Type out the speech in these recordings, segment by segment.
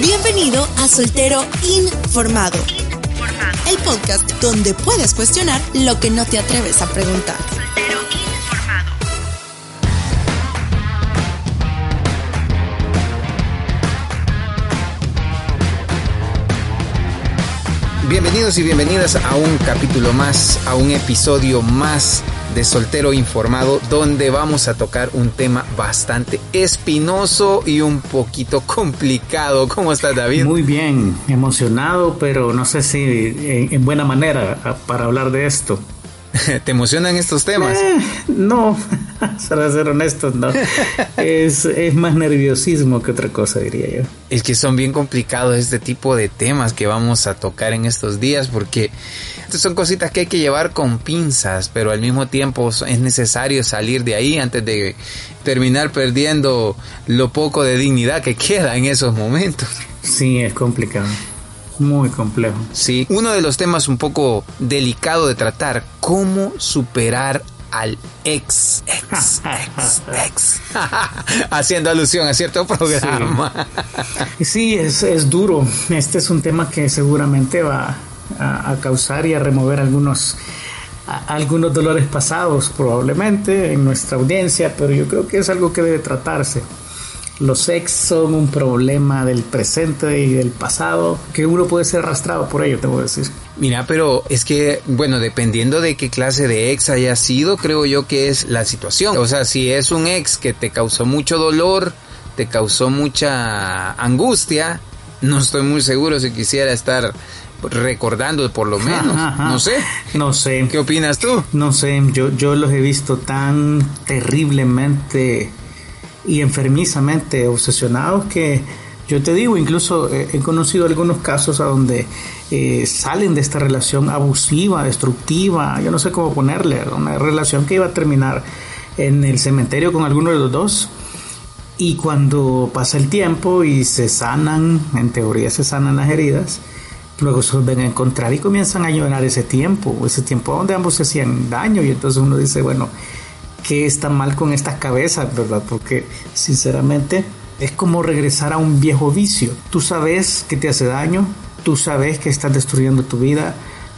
Bienvenido a Soltero Informado. El podcast donde puedes cuestionar lo que no te atreves a preguntar. Bienvenidos y bienvenidas a un capítulo más, a un episodio más de Soltero Informado, donde vamos a tocar un tema bastante espinoso y un poquito complicado. ¿Cómo estás, David? Muy bien, emocionado, pero no sé si en, buena manera para hablar de esto. ¿Te emocionan estos temas? Eh, no, para ser honesto, no. es, es más nerviosismo que otra cosa, diría yo. Es que son bien complicados este tipo de temas que vamos a tocar en estos días porque son cositas que hay que llevar con pinzas, pero al mismo tiempo es necesario salir de ahí antes de terminar perdiendo lo poco de dignidad que queda en esos momentos. Sí, es complicado. Muy complejo. Sí, uno de los temas un poco delicado de tratar, cómo superar al ex, ex, ex, ex. Haciendo alusión a cierto programa. Sí, es, es, duro. Este es un tema que seguramente va a, a causar y a remover algunos algunos dolores pasados probablemente en nuestra audiencia, pero yo creo que es algo que debe tratarse los ex son un problema del presente y del pasado que uno puede ser arrastrado por ello, te voy a decir. Mira, pero es que, bueno, dependiendo de qué clase de ex haya sido, creo yo que es la situación. O sea, si es un ex que te causó mucho dolor, te causó mucha angustia, no estoy muy seguro si quisiera estar recordando por lo menos. No sé. No sé. ¿Qué opinas tú? No sé, yo, yo los he visto tan terriblemente y enfermizamente obsesionados que yo te digo, incluso eh, he conocido algunos casos a donde eh, salen de esta relación abusiva, destructiva, yo no sé cómo ponerle, una relación que iba a terminar en el cementerio con alguno de los dos. Y cuando pasa el tiempo y se sanan, en teoría se sanan las heridas, luego se vuelven a encontrar y comienzan a llorar ese tiempo, ese tiempo donde ambos se hacían daño y entonces uno dice, bueno, qué está mal con estas cabezas, ¿verdad? Porque sinceramente es como regresar a un viejo vicio. Tú sabes que te hace daño, tú sabes que estás destruyendo tu vida,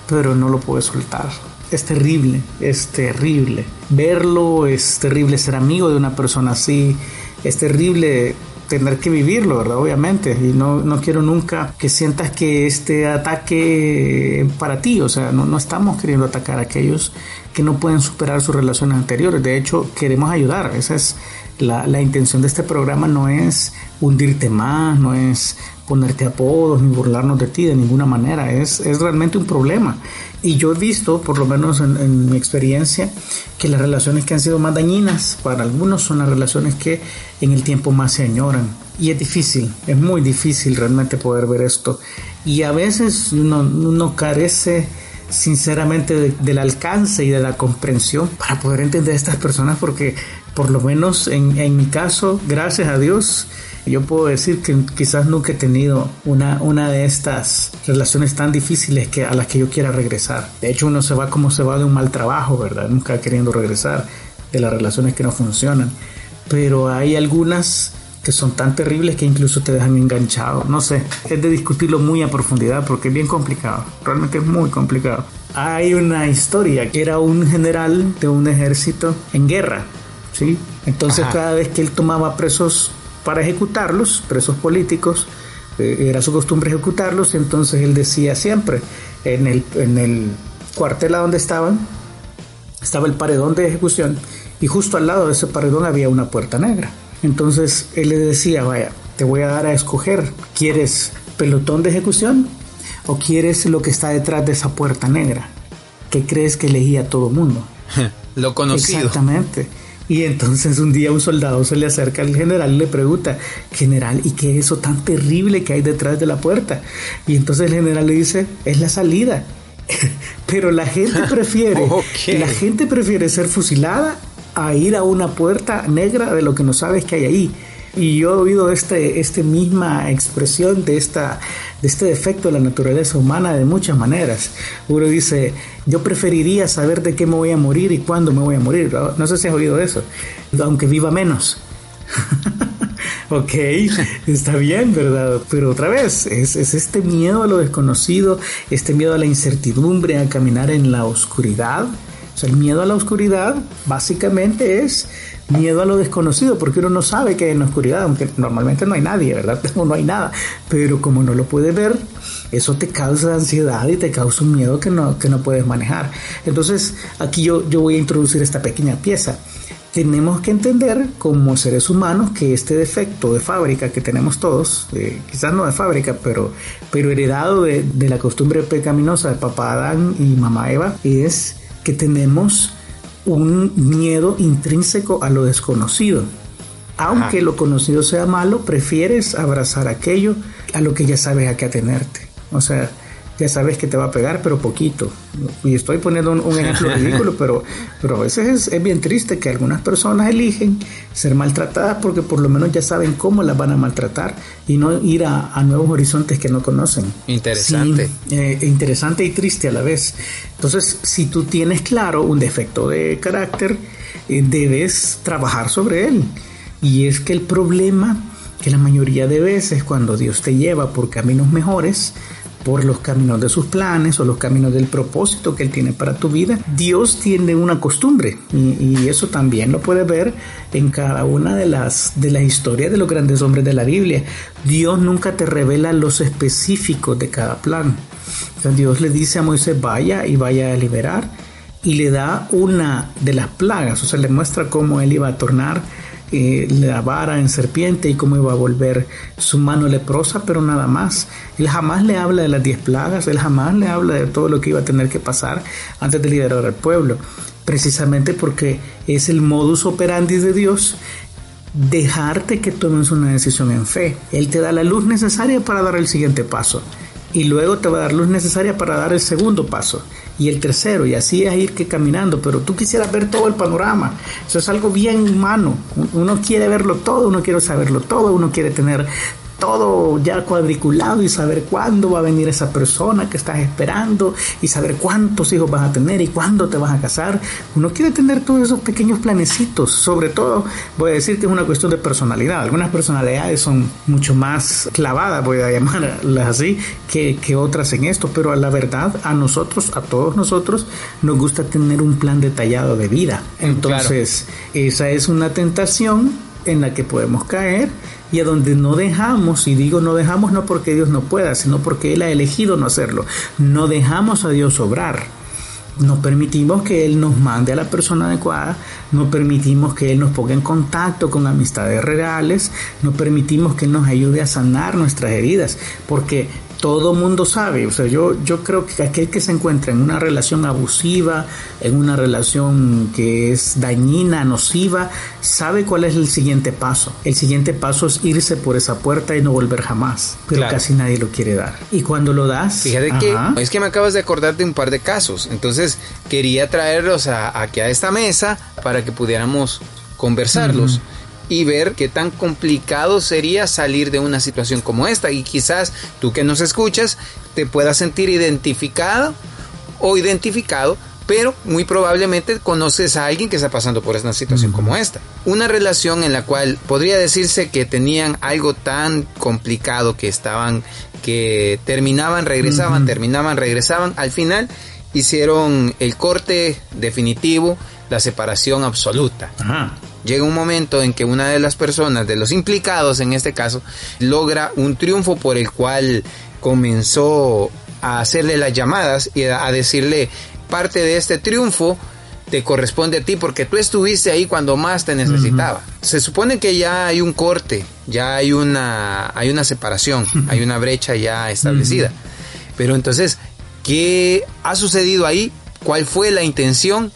pero no lo puedes soltar. Es terrible, es terrible. Verlo, es terrible ser amigo de una persona así, es terrible tener que vivirlo, ¿verdad? Obviamente. Y no, no quiero nunca que sientas que este ataque para ti, o sea, no, no estamos queriendo atacar a aquellos que no pueden superar sus relaciones anteriores. De hecho, queremos ayudar. Esa es la, la intención de este programa, no es hundirte más, no es ponerte apodos ni burlarnos de ti de ninguna manera. Es, es realmente un problema. Y yo he visto, por lo menos en, mi experiencia, que las relaciones que han sido más dañinas para algunos son las relaciones que en el tiempo más se añoran. Y es difícil, es muy difícil realmente poder ver esto. Y a veces uno, uno carece sinceramente del alcance y de la comprensión para poder entender a estas personas porque por lo menos en, en mi caso, gracias a Dios, yo puedo decir que quizás nunca he tenido una, una de estas relaciones tan difíciles que, a las que yo quiera regresar. De hecho, uno se va como se va de un mal trabajo, ¿verdad? Nunca queriendo regresar de las relaciones que no funcionan. Pero hay algunas que son tan terribles que incluso te dejan enganchado. No sé, es de discutirlo muy a profundidad porque es bien complicado. Realmente es muy complicado. Hay una historia que era un general de un ejército en guerra, ¿sí? Entonces cada vez que él tomaba presos para ejecutarlos, presos políticos, eh, era su costumbre ejecutarlos, entonces él decía siempre, en el, en el cuartel a donde estaban, estaba el paredón de ejecución y justo al lado de ese paredón había una puerta negra. Entonces él le decía, vaya, te voy a dar a escoger, ¿quieres pelotón de ejecución o quieres lo que está detrás de esa puerta negra? ¿Qué crees que elegía todo mundo? lo conocido. Exactamente Y entonces un día un soldado se le acerca al general y le pregunta, general, ¿y qué es eso tan terrible que hay detrás de la puerta? Y entonces el general le dice, es la salida. Pero la gente prefiere, la gente prefiere ser fusilada a ir a una puerta negra de lo que no sabes que hay ahí. Y yo he oído este, esta misma expresión de, esta, de este defecto de la naturaleza humana de muchas maneras. Uno dice, yo preferiría saber de qué me voy a morir y cuándo me voy a morir. No sé si has oído eso, aunque viva menos. ok, está bien, ¿verdad? Pero otra vez, es, es, este miedo a lo desconocido, este miedo a la incertidumbre, a caminar en la oscuridad. O sea, el miedo a la oscuridad básicamente es miedo a lo desconocido, porque uno no sabe que en la oscuridad, aunque normalmente no hay nadie, ¿verdad? No hay nada, pero como no lo puedes ver, eso te causa ansiedad y te causa un miedo que no, que no puedes manejar. Entonces, aquí yo, yo voy a introducir esta pequeña pieza. Tenemos que entender como seres humanos que este defecto de fábrica que tenemos todos, quizás no de fábrica, pero, pero heredado de, de la costumbre pecaminosa de papá Adán y mamá Eva, es que tenemos un miedo intrínseco a lo desconocido. Aunque lo conocido sea malo, prefieres abrazar aquello a lo que ya sabes a qué atenerte. O sea, ya sabes que te va a pegar, pero poquito. Y estoy poniendo un, ejemplo ridículo, pero, pero a veces es, bien triste que algunas personas eligen ser maltratadas porque por lo menos ya saben cómo las van a maltratar y no ir a, nuevos horizontes que no conocen. Interesante. Eh, interesante y triste a la vez. Entonces, si tú tienes claro un defecto de carácter, eh, debes trabajar sobre él. Y es que el problema que la mayoría de veces cuando Dios te lleva por caminos mejores, por los caminos de sus planes o los caminos del propósito que Él tiene para tu vida. Dios tiene una costumbre y, eso también lo puedes ver en cada una de las, de las historias de los grandes hombres de la Biblia. Dios nunca te revela los específicos de cada plan. Dios le dice a Moisés vaya y vaya a liberar y le da una de las plagas, o sea, le muestra cómo Él iba a tornar eh, la vara en serpiente y cómo iba a volver su mano leprosa, pero nada más. Él jamás le habla de las diez plagas, él jamás le habla de todo lo que iba a tener que pasar antes de liberar al pueblo, precisamente porque es el modus operandi de Dios dejarte que tomes una decisión en fe. Él te da la luz necesaria para dar el siguiente paso y luego te va a dar luz necesaria para dar el segundo paso y el tercero y así es ir que caminando, pero tú quisieras ver todo el panorama. Eso es algo bien humano. Uno quiere verlo todo, uno quiere saberlo todo, uno quiere tener todo ya cuadriculado y saber cuándo va a venir esa persona que estás esperando y saber cuántos hijos vas a tener y cuándo te vas a casar. Uno quiere tener todos esos pequeños planecitos. Sobre todo, voy a decir que es una cuestión de personalidad. Algunas personalidades son mucho más clavadas, voy a llamarlas así, que, que otras en esto. Pero a la verdad, a nosotros, a todos nosotros, nos gusta tener un plan detallado de vida. Entonces, esa es una tentación en la que podemos caer y a donde no dejamos, y digo no dejamos no porque Dios no pueda, sino porque Él ha elegido no hacerlo, no dejamos a Dios obrar. No permitimos que Él nos mande a la persona adecuada, no permitimos que Él nos ponga en contacto con amistades reales, no permitimos que Él nos ayude a sanar nuestras heridas, porque todo mundo sabe, o sea, yo, yo creo que aquel que se encuentra en una relación abusiva, en una relación que es dañina, nociva, sabe cuál es el siguiente paso. El siguiente paso es irse por esa puerta y no volver jamás, pero casi nadie lo quiere dar. Y cuando lo das... Fíjate que es que me acabas de acordar de un par de casos, entonces quería traerlos a, aquí a esta mesa para que pudiéramos conversarlos y ver qué tan complicado sería salir de una situación como esta. Y quizás tú que nos escuchas te puedas sentir identificado o identificado, pero muy probablemente conoces a alguien que está pasando por una situación como esta. Una relación en la cual podría decirse que tenían algo tan complicado que estaban, que terminaban, regresaban, terminaban, regresaban, al final hicieron el corte definitivo, la separación absoluta. Ajá llega un momento en que una de las personas, de los implicados en este caso, logra un triunfo por el cual comenzó a hacerle las llamadas y a decirle parte de este triunfo te corresponde a ti porque tú estuviste ahí cuando más te necesitaba. Se supone que ya hay un corte, ya hay una, hay una separación, hay una brecha ya establecida. Pero entonces, ¿qué ha sucedido ahí? ¿Cuál fue la intención?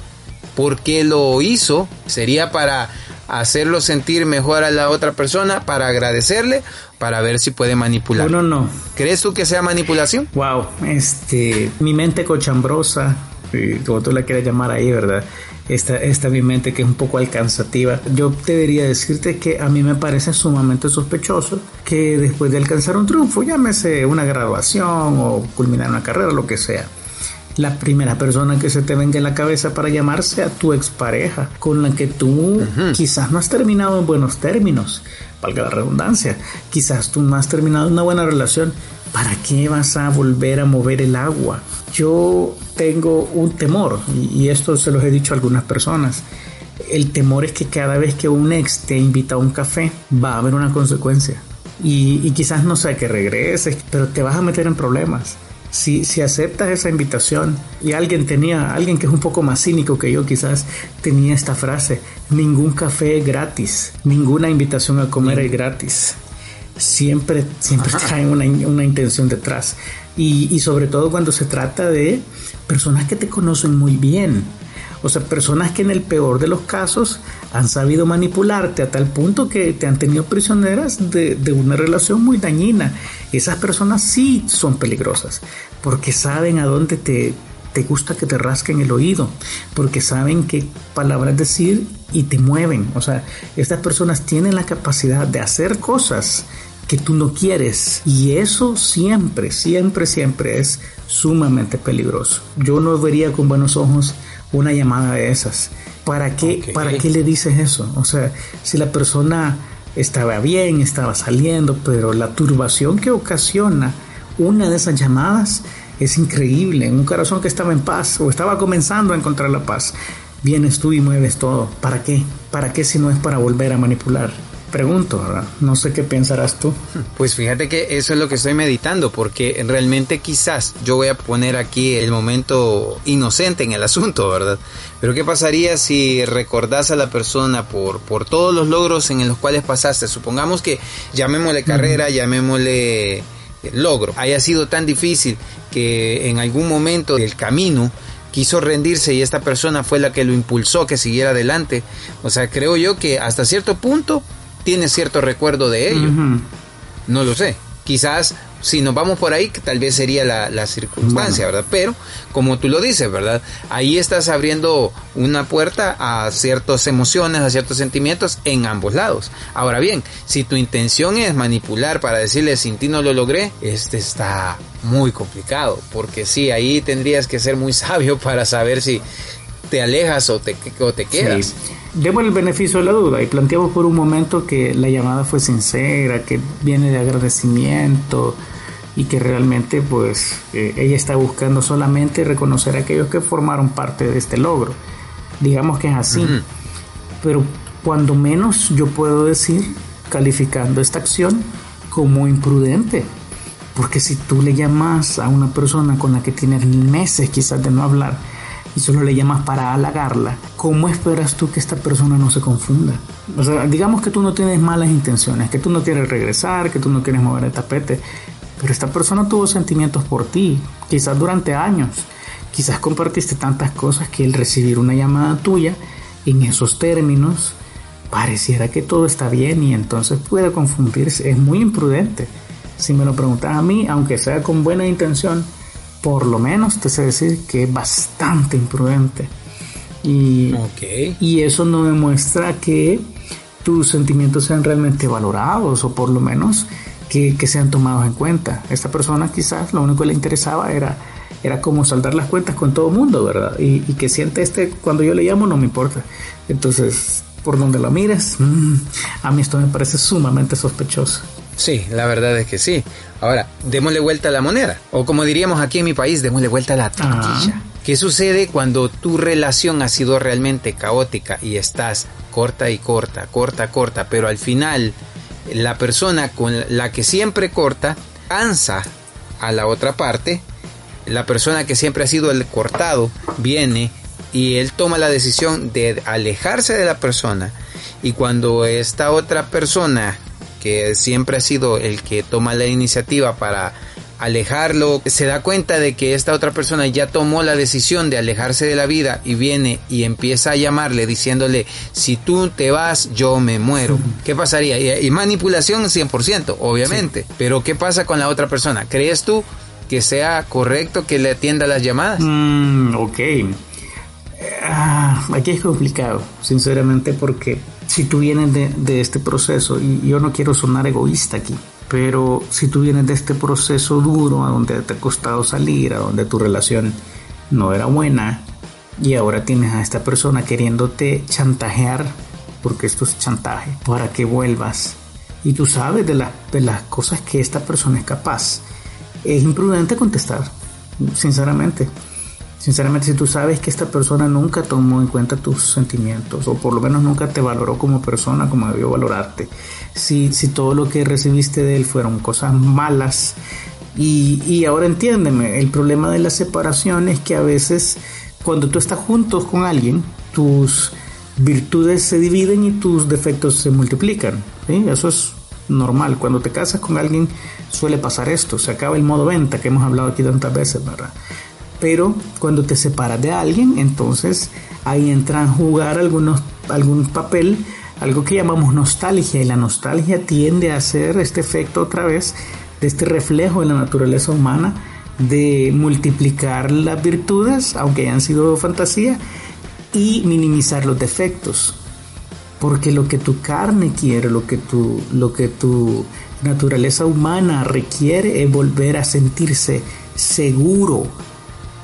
Por qué lo hizo. Sería para hacerlo sentir mejor a la otra persona, para agradecerle, para ver si puede manipular. No, no, no. ¿Crees tú que sea manipulación? Wow, este, mi mente cochambrosa, como tú la quieras llamar ahí, ¿verdad? Esta, esta mi mente que es un poco alcanzativa. Yo te debería decirte que a mí me parece sumamente sospechoso que después de alcanzar un triunfo, llámese una graduación o culminar una carrera, lo que sea, la primera persona que se te venga en la cabeza para llamarse a tu expareja, con la que tú quizás no has terminado en buenos términos, valga la redundancia, quizás tú no has terminado una buena relación, ¿para qué vas a volver a mover el agua? Yo tengo un temor, y, esto se los he dicho a algunas personas, el temor es que cada vez que un ex te invita a un café, va a haber una consecuencia. Y, y quizás no sea que regreses, pero te vas a meter en problemas si, si aceptas esa invitación y alguien tenía, alguien que es un poco más cínico que yo quizás tenía esta frase, ningún café es gratis, ninguna invitación a comer es gratis. Siempre, siempre trae una, una intención detrás. Y, y sobre todo cuando se trata de personas que te conocen muy bien o sea, personas que en el peor de los casos han sabido manipularte a tal punto que te han tenido prisioneras de, una relación muy dañina. Esas personas sí son peligrosas porque saben a dónde te, te gusta que te rasquen el oído, porque saben qué palabras decir y te mueven. O sea, estas personas tienen la capacidad de hacer cosas que tú no quieres y eso siempre, siempre, siempre es sumamente peligroso. Yo no vería con buenos ojos una llamada de esas. ¿Para qué, ¿Para qué le dices eso? O sea, si la persona estaba bien, estaba saliendo, pero la turbación que ocasiona una de esas llamadas es increíble. En un corazón que estaba en paz o estaba comenzando a encontrar la paz, vienes tú y mueves todo. ¿Para qué? ¿Para qué si no es para volver a manipular? Pregunto, No sé qué pensarás tú. Pues fíjate que eso es lo que estoy meditando, porque realmente quizás yo voy a poner aquí el momento inocente en el asunto, ¿verdad? Pero ¿qué pasaría si recordás a la persona por, por todos los logros en los cuales pasaste? Supongamos que llamémosle carrera, llamémosle logro, haya sido tan difícil que en algún momento del camino quiso rendirse y esta persona fue la que lo impulsó que siguiera adelante. O sea, creo yo que hasta cierto punto tiene cierto recuerdo de ello. No lo sé. Quizás si nos vamos por ahí, tal vez sería la, circunstancia, ¿verdad? Pero, como tú lo dices, ¿verdad? Ahí estás abriendo una puerta a ciertas emociones, a ciertos sentimientos en ambos lados. Ahora bien, si tu intención es manipular para decirle sin ti no lo logré, este está muy complicado, porque sí, ahí tendrías que ser muy sabio para saber si te alejas o te, o te quedas. Demos el beneficio de la duda y planteamos por un momento que la llamada fue sincera, que viene de agradecimiento y que realmente pues eh, ella está buscando solamente reconocer a aquellos que formaron parte de este logro. Digamos que es así. Pero cuando menos yo puedo decir, calificando esta acción como imprudente. Porque si tú le llamas a una persona con la que tienes meses quizás de no hablar, y solo le llamas para halagarla, ¿cómo esperas tú que esta persona no se confunda? O sea, digamos que tú no tienes malas intenciones, que tú no quieres regresar, que tú no quieres mover el tapete, pero esta persona tuvo sentimientos por ti, quizás durante años. Quizás compartiste tantas cosas que el recibir una llamada tuya en esos términos pareciera que todo está bien y entonces puede confundirse. Es muy imprudente. Si me lo preguntas a mí, aunque sea con buena intención, por lo menos te sé decir que es bastante imprudente. Y, y eso no demuestra que tus sentimientos sean realmente valorados o por lo menos que, sean tomados en cuenta. Esta persona quizás lo único que le interesaba era, era como saldar las cuentas con todo el mundo, ¿verdad? Y, que siente este, cuando yo le llamo no me importa. Entonces, por donde lo mires, mm, a mí esto me parece sumamente sospechoso. Sí, la verdad es que sí. Ahora, démosle vuelta a la moneda. O como diríamos aquí en mi país, démosle vuelta a la tortilla. Ah. ¿Qué sucede cuando tu relación ha sido realmente caótica y estás corta y corta, corta, corta, pero al final la persona con la que siempre corta cansa a la otra parte, la persona que siempre ha sido el cortado viene y él toma la decisión de alejarse de la persona y cuando esta otra persona que siempre ha sido el que toma la iniciativa para alejarlo, se da cuenta de que esta otra persona ya tomó la decisión de alejarse de la vida y viene y empieza a llamarle diciéndole, si tú te vas, yo me muero. ¿Qué pasaría? Y, manipulación 100%, obviamente. Pero ¿qué pasa con la otra persona? ¿Crees tú que sea correcto que le atienda las llamadas? Mm, ok. Ah, aquí es complicado, sinceramente, porque si tú vienes de, de este proceso, y yo no quiero sonar egoísta aquí, pero si tú vienes de este proceso duro, a donde te ha costado salir, a donde tu relación no era buena, y ahora tienes a esta persona queriéndote chantajear, porque esto es chantaje, para que vuelvas, y tú sabes de, de las cosas que esta persona es capaz, es imprudente contestar, sinceramente. Sinceramente, si tú sabes que esta persona nunca tomó en cuenta tus sentimientos, o por lo menos nunca te valoró como persona como debió valorarte, si, si todo lo que recibiste de él fueron cosas malas, y, y ahora entiéndeme, el problema de la separación es que a veces cuando tú estás juntos con alguien, tus virtudes se dividen y tus defectos se multiplican. Eso es normal. Cuando te casas con alguien suele pasar esto. Se acaba el modo venta que hemos hablado aquí tantas veces, ¿verdad? Pero cuando te separas de alguien, entonces ahí entra a jugar algunos, algún papel, algo que llamamos nostalgia, y la nostalgia tiende a hacer este efecto otra vez de este reflejo en la naturaleza humana de multiplicar las virtudes, aunque hayan sido fantasía, y minimizar los defectos. Porque lo que tu carne quiere, lo que tu, lo que tu naturaleza humana requiere es volver a sentirse seguro,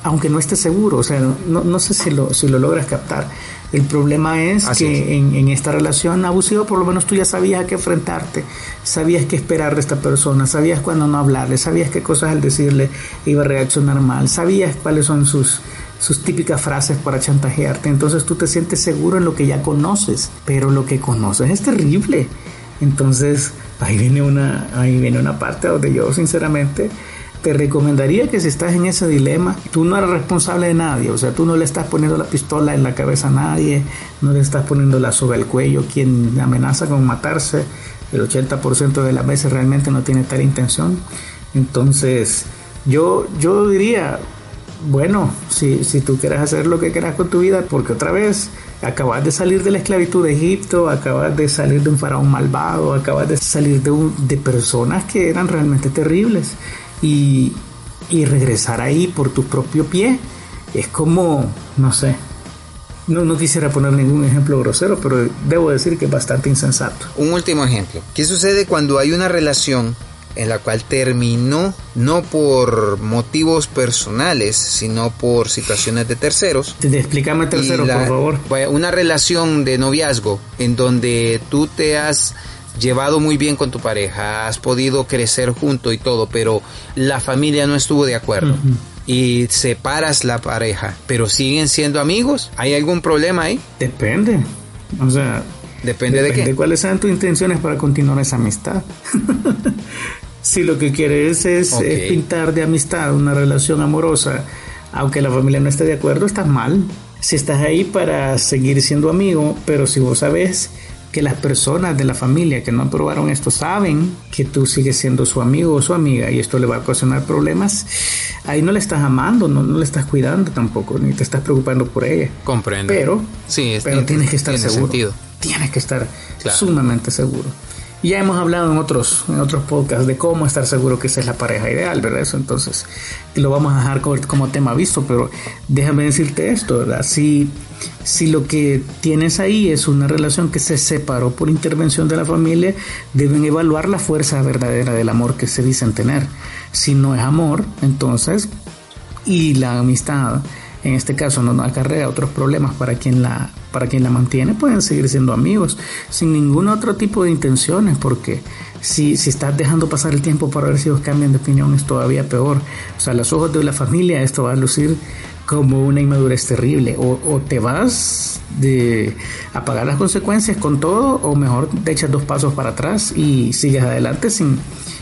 aunque no esté seguro, o sea, no, no sé si lo, si lo logras captar. El problema es que En, en, esta relación abusiva por lo menos tú ya sabías a qué enfrentarte, sabías qué esperar de esta persona, sabías cuándo no hablarle, sabías qué cosas al decirle iba a reaccionar mal, sabías cuáles son sus, sus típicas frases para chantajearte, entonces tú te sientes seguro en lo que ya conoces, pero lo que conoces es terrible. Entonces ahí viene una, ahí viene una parte donde yo sinceramente te recomendaría que si estás en ese dilema, tú no eres responsable de nadie, o sea, tú no le estás poniendo la pistola en la cabeza a nadie, no le estás poniendo la soga al cuello, quien amenaza con matarse, el 80% de las veces realmente no tiene tal intención. Entonces, yo, yo diría, bueno, si, si tú quieres hacer lo que quieras con tu vida, porque otra vez acabas de salir de la esclavitud de Egipto, acabas de salir de un faraón malvado, acabas de salir de, de personas que eran realmente terribles y, regresar ahí por tu propio pie es como, no sé, no, no, quisiera poner ningún ejemplo grosero, pero debo decir que es bastante insensato. Un último ejemplo. ¿Qué sucede cuando hay una relación en la cual terminó no por motivos personales, sino por situaciones de terceros? Explícame tercero, por favor. Una relación de noviazgo en donde tú te has llevado muy bien con tu pareja, has podido crecer junto y todo, pero la familia no estuvo de acuerdo. Y separas la pareja, pero siguen siendo amigos. ¿Hay algún problema ahí? Depende. O sea, depende, de qué. De cuáles sean tus intenciones para continuar esa amistad. si lo que quieres es, es pintar de amistad una relación amorosa, aunque la familia no esté de acuerdo, estás mal. Si estás ahí para seguir siendo amigo, pero si vos sabes que las personas de la familia que no aprobaron esto saben que tú sigues siendo su amigo o su amiga y esto le va a ocasionar problemas, ahí no le estás amando, no, no le estás cuidando tampoco, ni te estás preocupando por ella. Comprendo. Pero, sí, pero tienes que estar seguro. Tienes que estar sumamente seguro. Ya hemos hablado en otros, en otros podcasts de cómo estar seguro que esa es la pareja ideal, ¿verdad? Eso entonces lo vamos a dejar como, tema visto, pero déjame decirte esto, ¿verdad? Si, si lo que tienes ahí es una relación que se separó por intervención de la familia, deben evaluar la fuerza verdadera del amor que se dicen tener. Si no es amor, entonces, y la amistad en este caso no acarrea otros problemas para quien la para quien la mantiene pueden seguir siendo amigos sin ningún otro tipo de intenciones porque si, si estás dejando pasar el tiempo para ver si os cambian de opinión es todavía peor. O sea a los ojos de la familia esto va a lucir como una inmadurez terrible. O, o te vas de a pagar las consecuencias con todo o mejor te echas dos pasos para atrás y sigues adelante sin,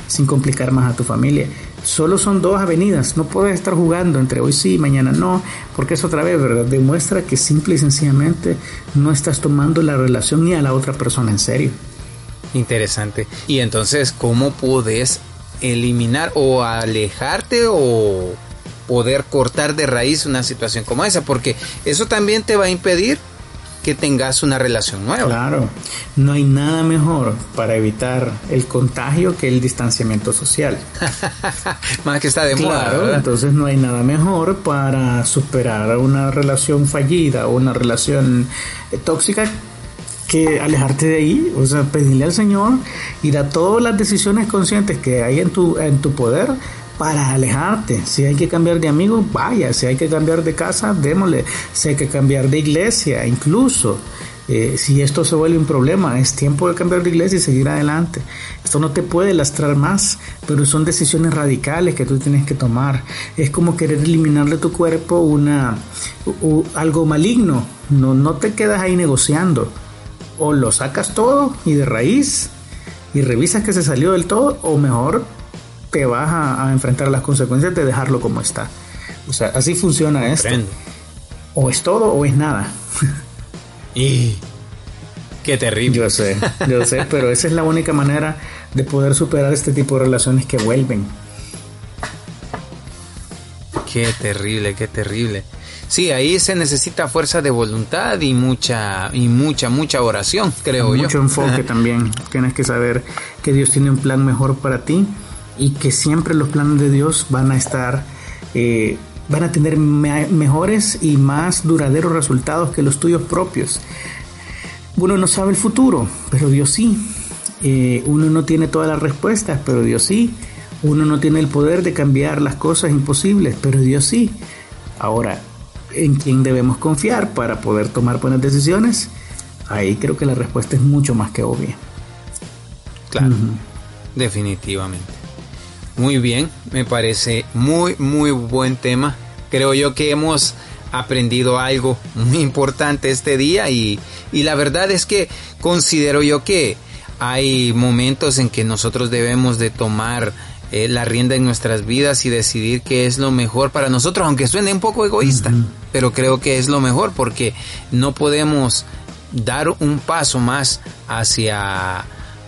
sin complicar más a tu familia Solo son dos avenidas, no puedes estar jugando entre hoy sí y mañana no, porque es otra vez, ¿verdad? Demuestra que simple y sencillamente no estás tomando la relación ni a la otra persona en serio. Interesante. Y entonces, ¿cómo puedes eliminar o alejarte o poder cortar de raíz una situación como esa, porque eso también te va a impedir que tengas una relación nueva. Claro, no hay nada mejor para evitar el contagio que el distanciamiento social. Más que está de moda. entonces no hay nada mejor para superar una relación fallida o una relación eh, tóxica que alejarte de ahí, o sea, pedirle al Señor ir a todas las decisiones conscientes que hay en tu, en tu poder para alejarte. Si hay que cambiar de amigo, vaya. Si hay que cambiar de casa, démosle. Si hay que cambiar de iglesia, incluso. Eh, si esto se vuelve un problema, es tiempo de cambiar de iglesia y seguir adelante. Esto no te puede lastrar más, pero son decisiones radicales que tú tienes que tomar. Es como querer eliminar de tu cuerpo una, algo maligno. No, no te quedas ahí negociando. O lo sacas todo y de raíz y revisas que se salió del todo, o mejor te vas a, enfrentar las consecuencias de dejarlo como está. O sea, así funciona esto. O es todo o es nada. y qué terrible. Yo sé, yo sé, pero esa es la única manera de poder superar este tipo de relaciones que vuelven. Qué terrible, qué terrible. Sí, ahí se necesita fuerza de voluntad y mucha y mucha mucha oración, creo yo. Mucho enfoque también. Tienes que saber que Dios tiene un plan mejor para ti y que siempre los planes de Dios van a estar, eh, van a tener mejores y más duraderos resultados que los tuyos propios. Uno no sabe el futuro, pero Dios sí. Eh, uno no tiene todas las respuestas, pero Dios sí. Uno no tiene el poder de cambiar las cosas imposibles, pero Dios sí. Ahora, ¿en quién debemos confiar para poder tomar buenas decisiones? Ahí creo que la respuesta es mucho más que obvia. Claro, definitivamente. Muy bien, me parece muy, muy buen tema. Creo yo que hemos aprendido algo muy importante este día y, la verdad es que considero yo que hay momentos en que nosotros debemos de tomar eh, la rienda en nuestras vidas y decidir qué es lo mejor para nosotros, aunque suene un poco egoísta, pero creo que es lo mejor porque no podemos dar un paso más hacia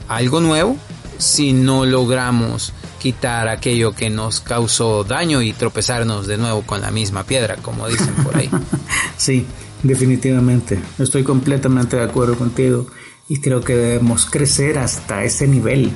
algo nuevo si no logramos quitar aquello que nos causó daño y tropezarnos de nuevo con la misma piedra, como dicen por ahí. sí, definitivamente. Estoy completamente de acuerdo contigo y creo que debemos crecer hasta ese nivel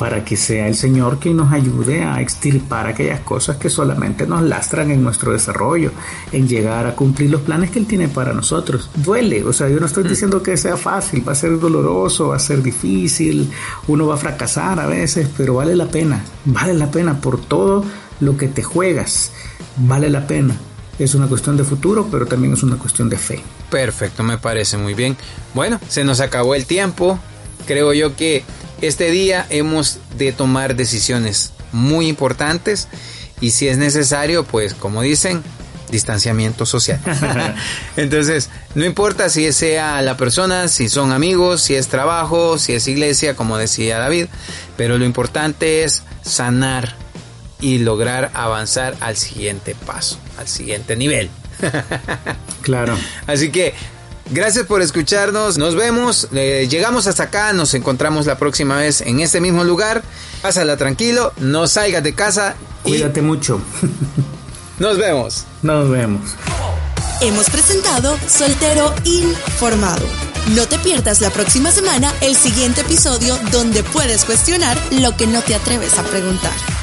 para que sea el Señor quien nos ayude a extirpar aquellas cosas que solamente nos lastran en nuestro desarrollo, en llegar a cumplir los planes que Él tiene para nosotros. Duele, o sea, yo no estoy mm. diciendo que sea fácil, va a ser doloroso, va a ser difícil, uno va a fracasar a veces, pero vale la pena, vale la pena por todo lo que te juegas, vale la pena. Es una cuestión de futuro, pero también es una cuestión de fe. Perfecto, me parece muy bien. Bueno, se nos acabó el tiempo. Creo yo que este día hemos de tomar decisiones muy importantes y si es necesario, pues como dicen, distanciamiento social. Entonces, no importa si sea la persona, si son amigos, si es trabajo, si es iglesia, como decía David, pero lo importante es sanar y lograr avanzar al siguiente paso, al siguiente nivel. claro. Así que Gracias por escucharnos. Nos vemos. Eh, llegamos hasta acá. Nos encontramos la próxima vez en este mismo lugar. Pásala tranquilo. No salgas de casa. Cuídate mucho. Nos vemos. Nos vemos. Hemos presentado Soltero Informado. No te pierdas la próxima semana el siguiente episodio donde puedes cuestionar lo que no te atreves a preguntar.